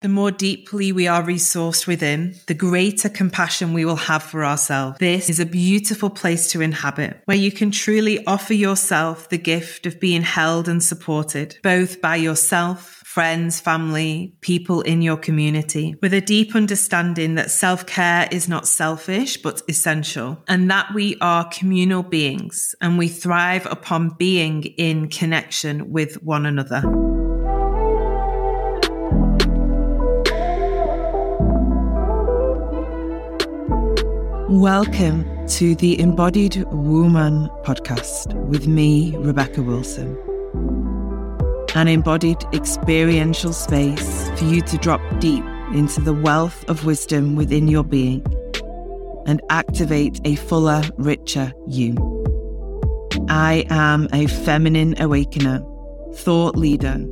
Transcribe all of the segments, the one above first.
The more deeply we are resourced within, the greater compassion we will have for ourselves. This is a beautiful place to inhabit, where you can truly offer yourself the gift of being held and supported, both by yourself, friends, family, people in your community, with a deep understanding that self care is not selfish, but essential, and that we are communal beings and we thrive upon being in connection with one another. Welcome to the Embodied Woman podcast with me, Rebecca Wilson. An embodied experiential space for you to drop deep into the wealth of wisdom within your being and activate a fuller, richer you. I am a feminine awakener, thought leader,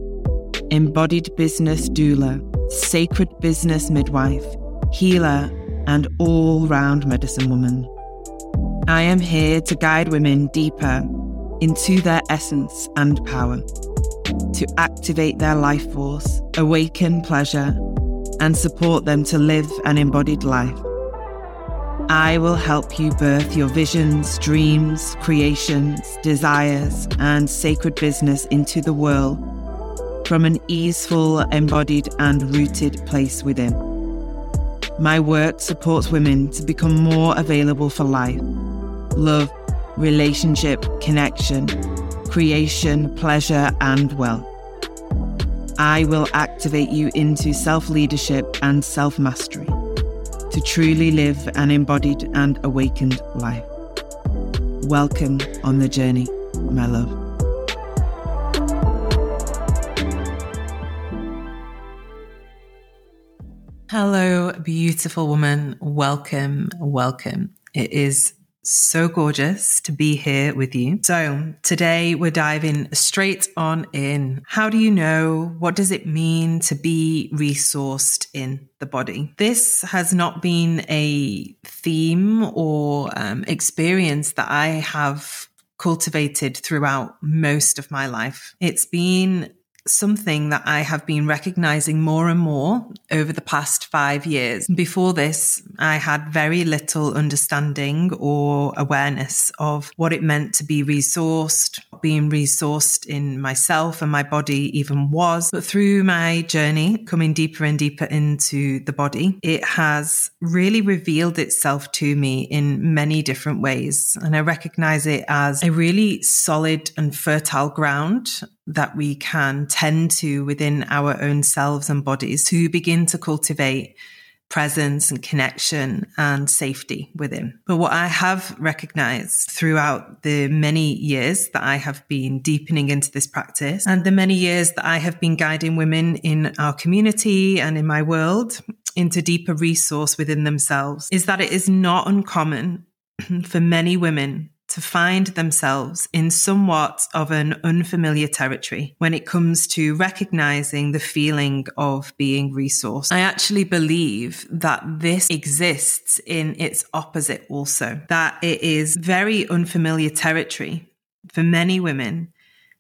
embodied business doula, sacred business midwife, healer, and all round medicine woman. I am here to guide women deeper into their essence and power, to activate their life force, awaken pleasure, and support them to live an embodied life. I will help you birth your visions, dreams, creations, desires, and sacred business into the world from an easeful, embodied, and rooted place within. My work supports women to become more available for life, love, relationship, connection, creation, pleasure, and wealth. I will activate you into self leadership and self mastery to truly live an embodied and awakened life. Welcome on the journey, my love. Hello, beautiful woman. Welcome, welcome. It is so gorgeous to be here with you. So, today we're diving straight on in. How do you know? What does it mean to be resourced in the body? This has not been a theme or um, experience that I have cultivated throughout most of my life. It's been something that I have been recognizing more and more over the past five years. Before this, I had very little understanding or awareness of what it meant to be resourced, being resourced in myself and my body even was. But through my journey, coming deeper and deeper into the body, it has really revealed itself to me in many different ways. And I recognize it as a really solid and fertile ground that we can tend to within our own selves and bodies to begin to cultivate presence and connection and safety within. But what I have recognized throughout the many years that I have been deepening into this practice and the many years that I have been guiding women in our community and in my world into deeper resource within themselves is that it is not uncommon for many women to find themselves in somewhat of an unfamiliar territory when it comes to recognizing the feeling of being resourced. I actually believe that this exists in its opposite also, that it is very unfamiliar territory for many women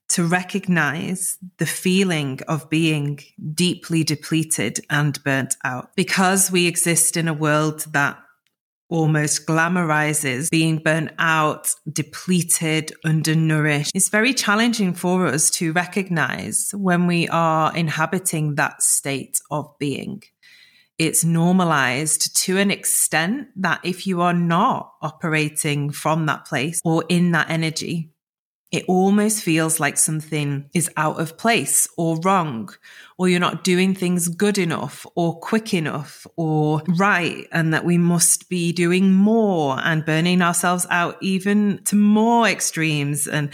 to recognize the feeling of being deeply depleted and burnt out because we exist in a world that almost glamorizes being burnt out, depleted, undernourished. It's very challenging for us to recognize when we are inhabiting that state of being. It's normalized to an extent that if you are not operating from that place or in that energy, it almost feels like something is out of place or wrong, or you're not doing things good enough or quick enough or right, and that we must be doing more and burning ourselves out even to more extremes and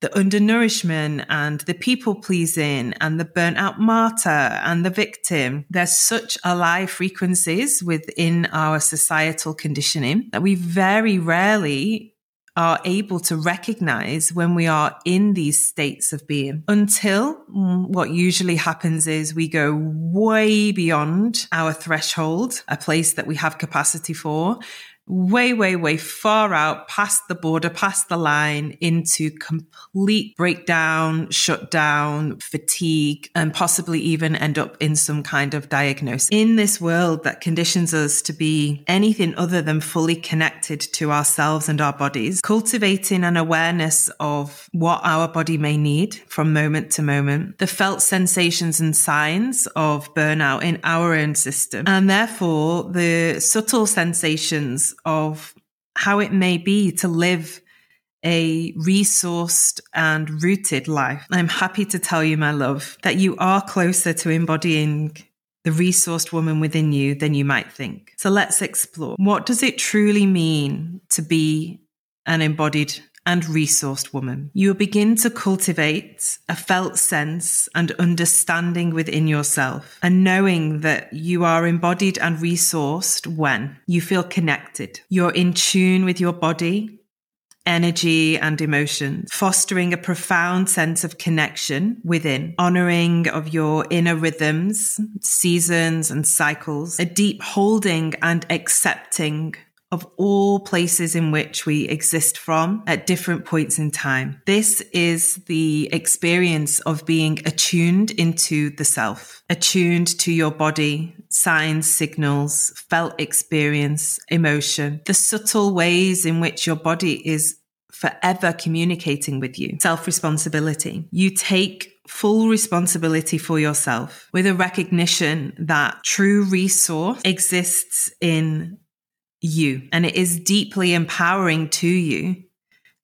the undernourishment and the people pleasing and the burnt out martyr and the victim. There's such alive frequencies within our societal conditioning that we very rarely are able to recognize when we are in these states of being until mm, what usually happens is we go way beyond our threshold, a place that we have capacity for. Way, way, way far out past the border, past the line into complete breakdown, shutdown, fatigue, and possibly even end up in some kind of diagnosis. In this world that conditions us to be anything other than fully connected to ourselves and our bodies, cultivating an awareness of what our body may need from moment to moment, the felt sensations and signs of burnout in our own system, and therefore the subtle sensations of how it may be to live a resourced and rooted life. I'm happy to tell you, my love, that you are closer to embodying the resourced woman within you than you might think. So let's explore. What does it truly mean to be an embodied and resourced woman. You will begin to cultivate a felt sense and understanding within yourself and knowing that you are embodied and resourced when you feel connected. You're in tune with your body, energy and emotions, fostering a profound sense of connection within, honoring of your inner rhythms, seasons and cycles, a deep holding and accepting of all places in which we exist from at different points in time. This is the experience of being attuned into the self, attuned to your body, signs, signals, felt experience, emotion, the subtle ways in which your body is forever communicating with you. Self responsibility. You take full responsibility for yourself with a recognition that true resource exists in you. And it is deeply empowering to you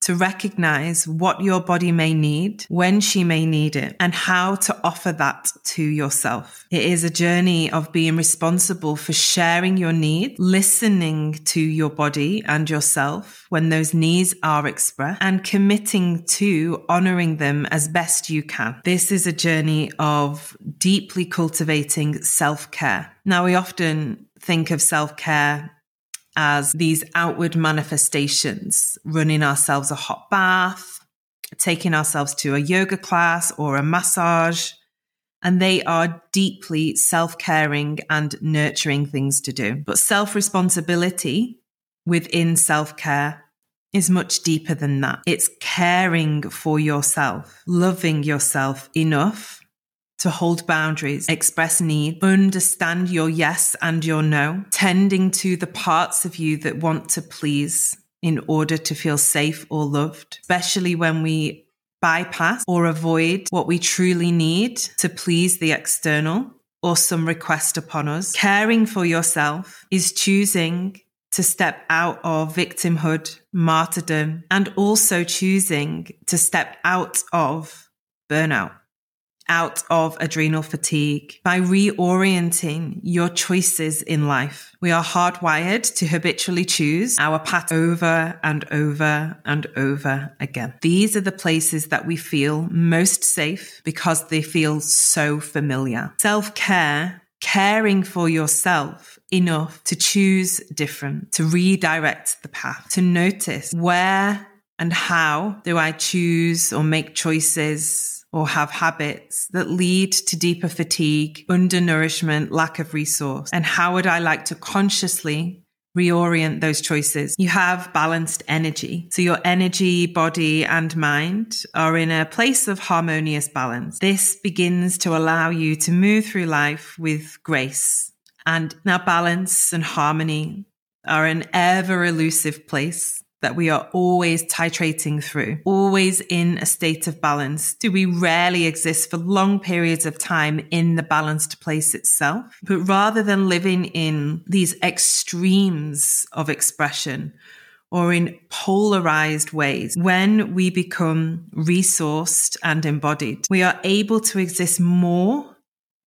to recognize what your body may need, when she may need it, and how to offer that to yourself. It is a journey of being responsible for sharing your need, listening to your body and yourself when those needs are expressed, and committing to honoring them as best you can. This is a journey of deeply cultivating self care. Now, we often think of self care as these outward manifestations, running ourselves a hot bath, taking ourselves to a yoga class or a massage. And they are deeply self caring and nurturing things to do. But self responsibility within self care is much deeper than that. It's caring for yourself, loving yourself enough to hold boundaries, express need, understand your yes and your no, tending to the parts of you that want to please in order to feel safe or loved, especially when we bypass or avoid what we truly need to please the external or some request upon us. Caring for yourself is choosing to step out of victimhood, martyrdom, and also choosing to step out of burnout out of adrenal fatigue by reorienting your choices in life. We are hardwired to habitually choose our path over and over and over again. These are the places that we feel most safe because they feel so familiar. Self care caring for yourself enough to choose different, to redirect the path, to notice where and how do I choose or make choices or have habits that lead to deeper fatigue, undernourishment, lack of resource? And how would I like to consciously reorient those choices? You have balanced energy. So your energy, body and mind are in a place of harmonious balance. This begins to allow you to move through life with grace. And now balance and harmony are an ever elusive place that we are always titrating through, always in a state of balance? Do we rarely exist for long periods of time in the balanced place itself? But rather than living in these extremes of expression, or in polarized ways. When we become resourced and embodied, we are able to exist more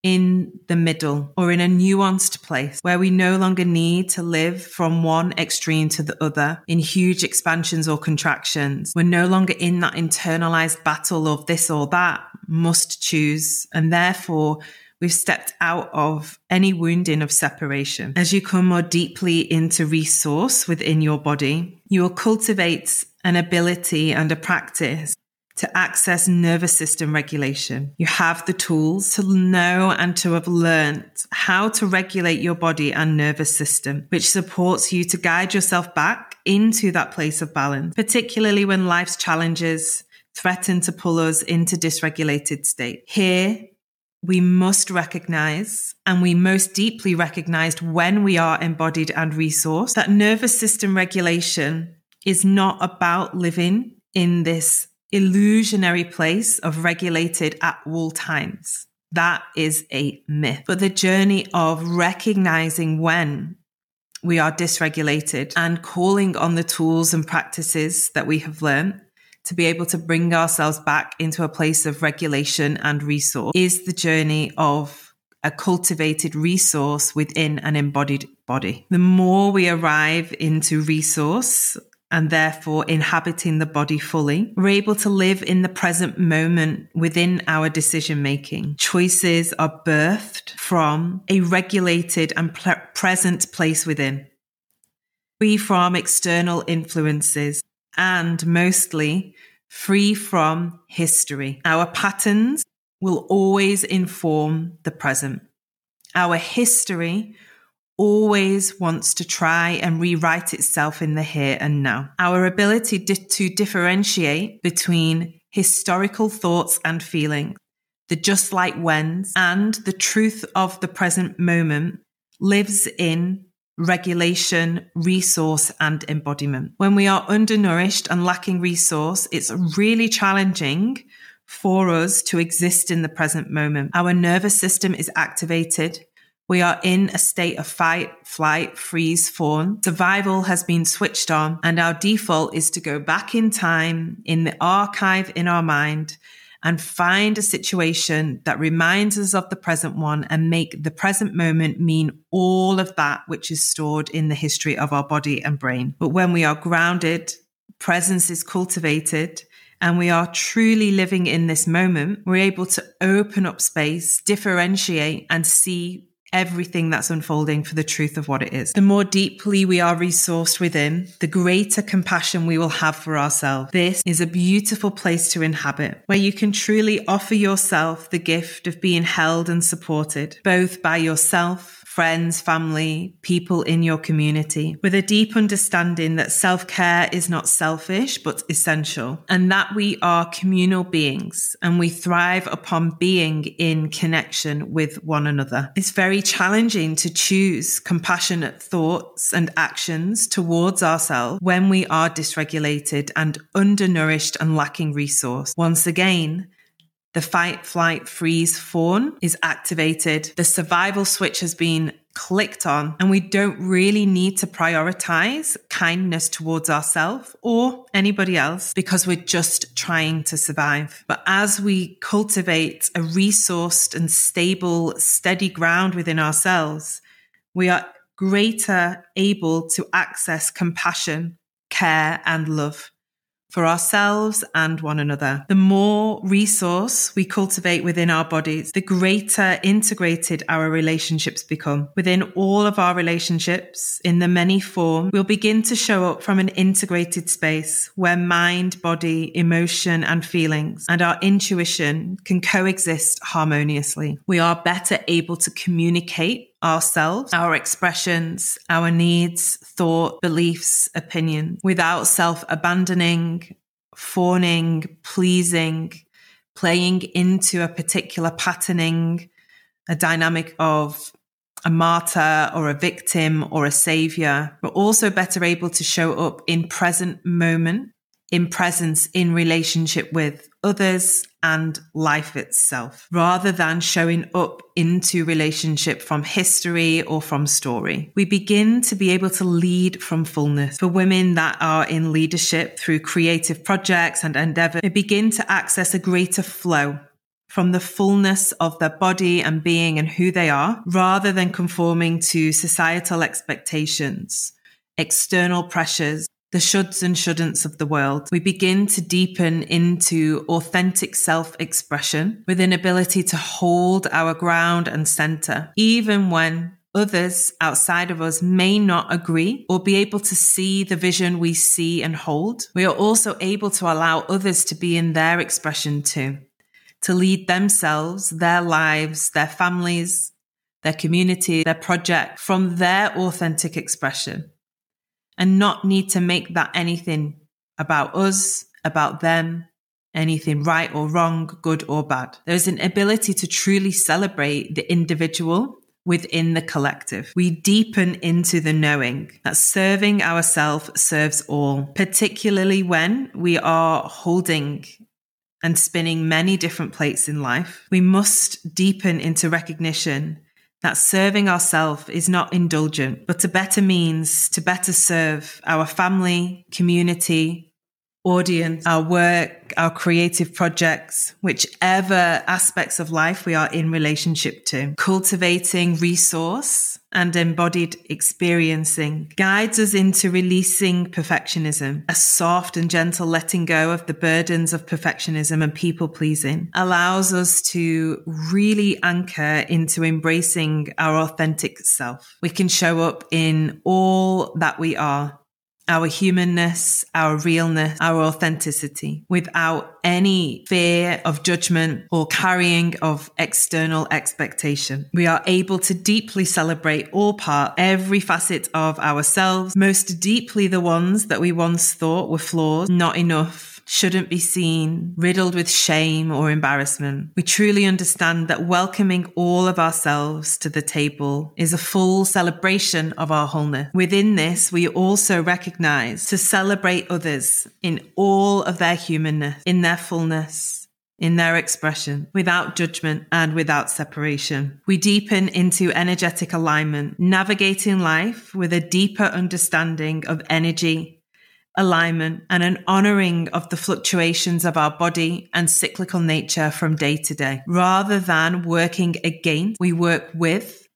in the middle or in a nuanced place where we no longer need to live from one extreme to the other in huge expansions or contractions. We're no longer in that internalized battle of this or that, must choose. And therefore, we've stepped out of any wounding of separation. As you come more deeply into resource within your body, you will cultivate an ability and a practice to access nervous system regulation. You have the tools to know and to have learned how to regulate your body and nervous system, which supports you to guide yourself back into that place of balance, particularly when life's challenges threaten to pull us into dysregulated state. Here, we must recognize, and we most deeply recognized when we are embodied and resourced, that nervous system regulation is not about living in this illusionary place of regulated at all times. That is a myth. But the journey of recognizing when we are dysregulated and calling on the tools and practices that we have learned to be able to bring ourselves back into a place of regulation and resource is the journey of a cultivated resource within an embodied body. The more we arrive into resource and therefore inhabiting the body fully, we're able to live in the present moment within our decision making. Choices are birthed from a regulated and ple- present place within, free from external influences, and mostly free from history. Our patterns will always inform the present. Our history always wants to try and rewrite itself in the here and now. Our ability to differentiate between historical thoughts and feelings, the just like whens, and the truth of the present moment lives in regulation, resource, and embodiment. When we are undernourished and lacking resource, it's really challenging for us to exist in the present moment. Our nervous system is activated. We are in a state of fight, flight, freeze, fawn. Survival has been switched on and our default is to go back in time in the archive in our mind and find a situation that reminds us of the present one and make the present moment mean all of that which is stored in the history of our body and brain. But when we are grounded, presence is cultivated, and we are truly living in this moment, we're able to open up space, differentiate, and see everything that's unfolding for the truth of what it is. The more deeply we are resourced within, the greater compassion we will have for ourselves. This is a beautiful place to inhabit where you can truly offer yourself the gift of being held and supported, both by yourself friends, family, people in your community with a deep understanding that self care is not selfish, but essential and that we are communal beings and we thrive upon being in connection with one another. It's very challenging to choose compassionate thoughts and actions towards ourselves when we are dysregulated and undernourished and lacking resource. Once again, the fight, flight, freeze fawn is activated. The survival switch has been clicked on and we don't really need to prioritize kindness towards ourselves or anybody else because we're just trying to survive. But as we cultivate a resourced and stable, steady ground within ourselves, we are greater able to access compassion, care and love for ourselves and one another. The more resource we cultivate within our bodies, the greater integrated our relationships become. Within all of our relationships, in the many form, we'll begin to show up from an integrated space where mind, body, emotion, and feelings and our intuition can coexist harmoniously. We are better able to communicate ourselves, our expressions, our needs, thought, beliefs, opinions without self abandoning, fawning, pleasing, playing into a particular patterning, a dynamic of a martyr or a victim or a savior. We're also better able to show up in present moment, in presence, in relationship with others and life itself rather than showing up into relationship from history or from story. We begin to be able to lead from fullness. For women that are in leadership through creative projects and endeavor, they begin to access a greater flow from the fullness of their body and being and who they are rather than conforming to societal expectations, external pressures, the shoulds and shouldn'ts of the world, we begin to deepen into authentic self expression with an ability to hold our ground and center, even when others outside of us may not agree or be able to see the vision we see and hold, we are also able to allow others to be in their expression too, to lead themselves, their lives, their families, their community, their project from their authentic expression and not need to make that anything about us, about them, anything right or wrong, good or bad. There's an ability to truly celebrate the individual within the collective. We deepen into the knowing that serving ourselves serves all, particularly when we are holding and spinning many different plates in life. We must deepen into recognition that serving ourselves is not indulgent, but a better means to better serve our family, community, audience, our work, our creative projects, whichever aspects of life we are in relationship to. Cultivating resource and embodied experiencing guides us into releasing perfectionism. A soft and gentle letting go of the burdens of perfectionism and people pleasing allows us to really anchor into embracing our authentic self. We can show up in all that we are our humanness, our realness, our authenticity without any fear of judgment or carrying of external expectation. We are able to deeply celebrate all part, every facet of ourselves, most deeply the ones that we once thought were flaws, not enough, shouldn't be seen, riddled with shame or embarrassment. We truly understand that welcoming all of ourselves to the table is a full celebration of our wholeness. Within this, we also recognize to celebrate others in all of their humanness, in their fullness in their expression without judgment and without separation. We deepen into energetic alignment, navigating life with a deeper understanding of energy, alignment, and an honoring of the fluctuations of our body and cyclical nature from day to day. Rather than working against, we work with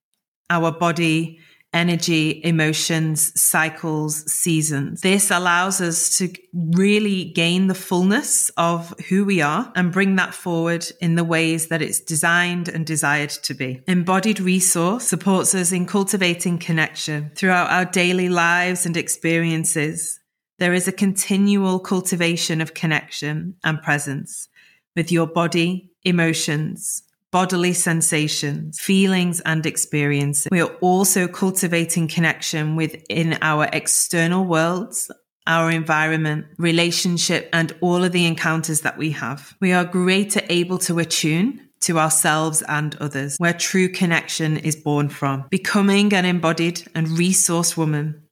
our body, energy, emotions, cycles, seasons. This allows us to really gain the fullness of who we are and bring that forward in the ways that it's designed and desired to be. Embodied resource supports us in cultivating connection throughout our daily lives and experiences there is a continual cultivation of connection and presence with your body, emotions, bodily sensations, feelings, and experiences. We are also cultivating connection within our external worlds, our environment, relationship, and all of the encounters that we have. We are greater able to attune to ourselves and others, where true connection is born from. Becoming an embodied and resourced woman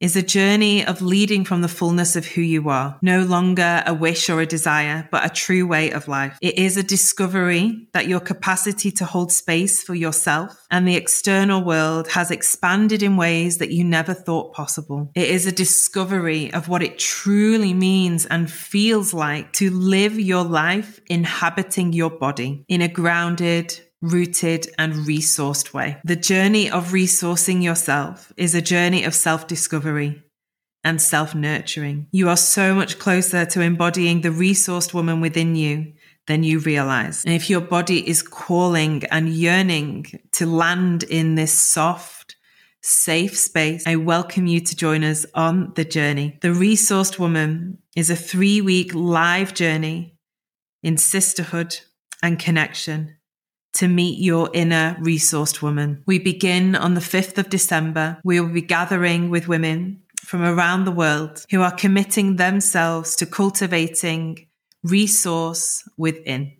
is a journey of leading from the fullness of who you are, no longer a wish or a desire, but a true way of life. It is a discovery that your capacity to hold space for yourself and the external world has expanded in ways that you never thought possible. It is a discovery of what it truly means and feels like to live your life inhabiting your body in a grounded, rooted, and resourced way. The journey of resourcing yourself is a journey of self discovery and self nurturing. You are so much closer to embodying the resourced woman within you than you realize. And if your body is calling and yearning to land in this soft, safe space, I welcome you to join us on the journey. The Resourced Woman is a three week live journey in sisterhood and connection to meet your inner resourced woman. We begin on the 5th of December. We will be gathering with women from around the world who are committing themselves to cultivating resource within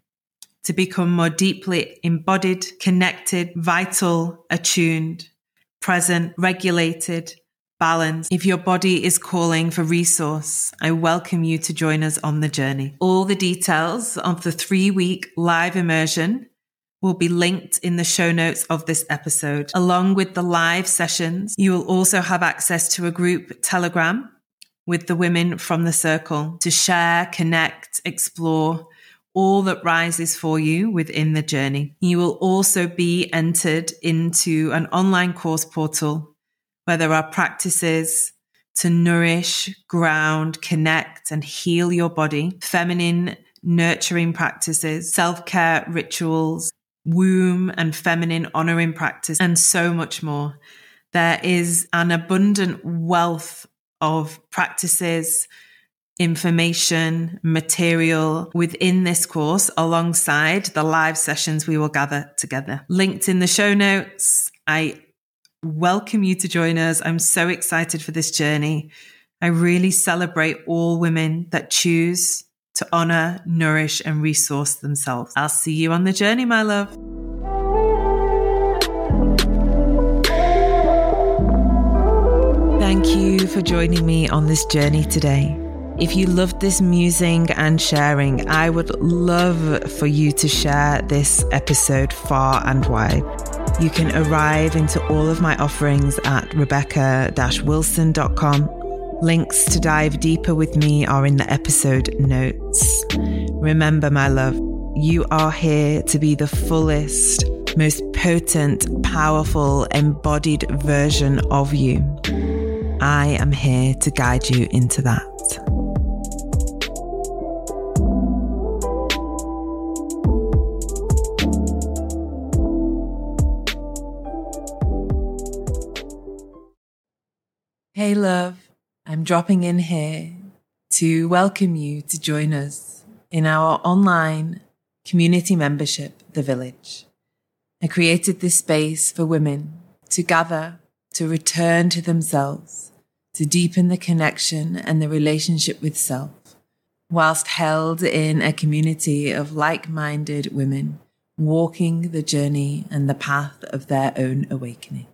to become more deeply embodied, connected, vital, attuned, present, regulated, balanced. If your body is calling for resource, I welcome you to join us on the journey. All the details of the three week live immersion will be linked in the show notes of this episode. Along with the live sessions, you will also have access to a group telegram with the women from the circle to share, connect, explore all that rises for you within the journey. You will also be entered into an online course portal where there are practices to nourish, ground, connect, and heal your body, feminine nurturing practices, self care rituals, womb and feminine honoring practice, and so much more. There is an abundant wealth of practices, information, material within this course alongside the live sessions we will gather together. Linked in the show notes. I welcome you to join us. I'm so excited for this journey. I really celebrate all women that choose to honor, nourish, and resource themselves. I'll see you on the journey, my love. Thank you for joining me on this journey today. If you loved this musing and sharing, I would love for you to share this episode far and wide. You can arrive into all of my offerings at rebecca wilson.com. Links to dive deeper with me are in the episode notes. Remember, my love, you are here to be the fullest, most potent, powerful, embodied version of you. I am here to guide you into that. Hey, love, I'm dropping in here to welcome you to join us in our online community membership, The Village. I created this space for women to gather, to return to themselves, to deepen the connection and the relationship with self, whilst held in a community of like minded women walking the journey and the path of their own awakening.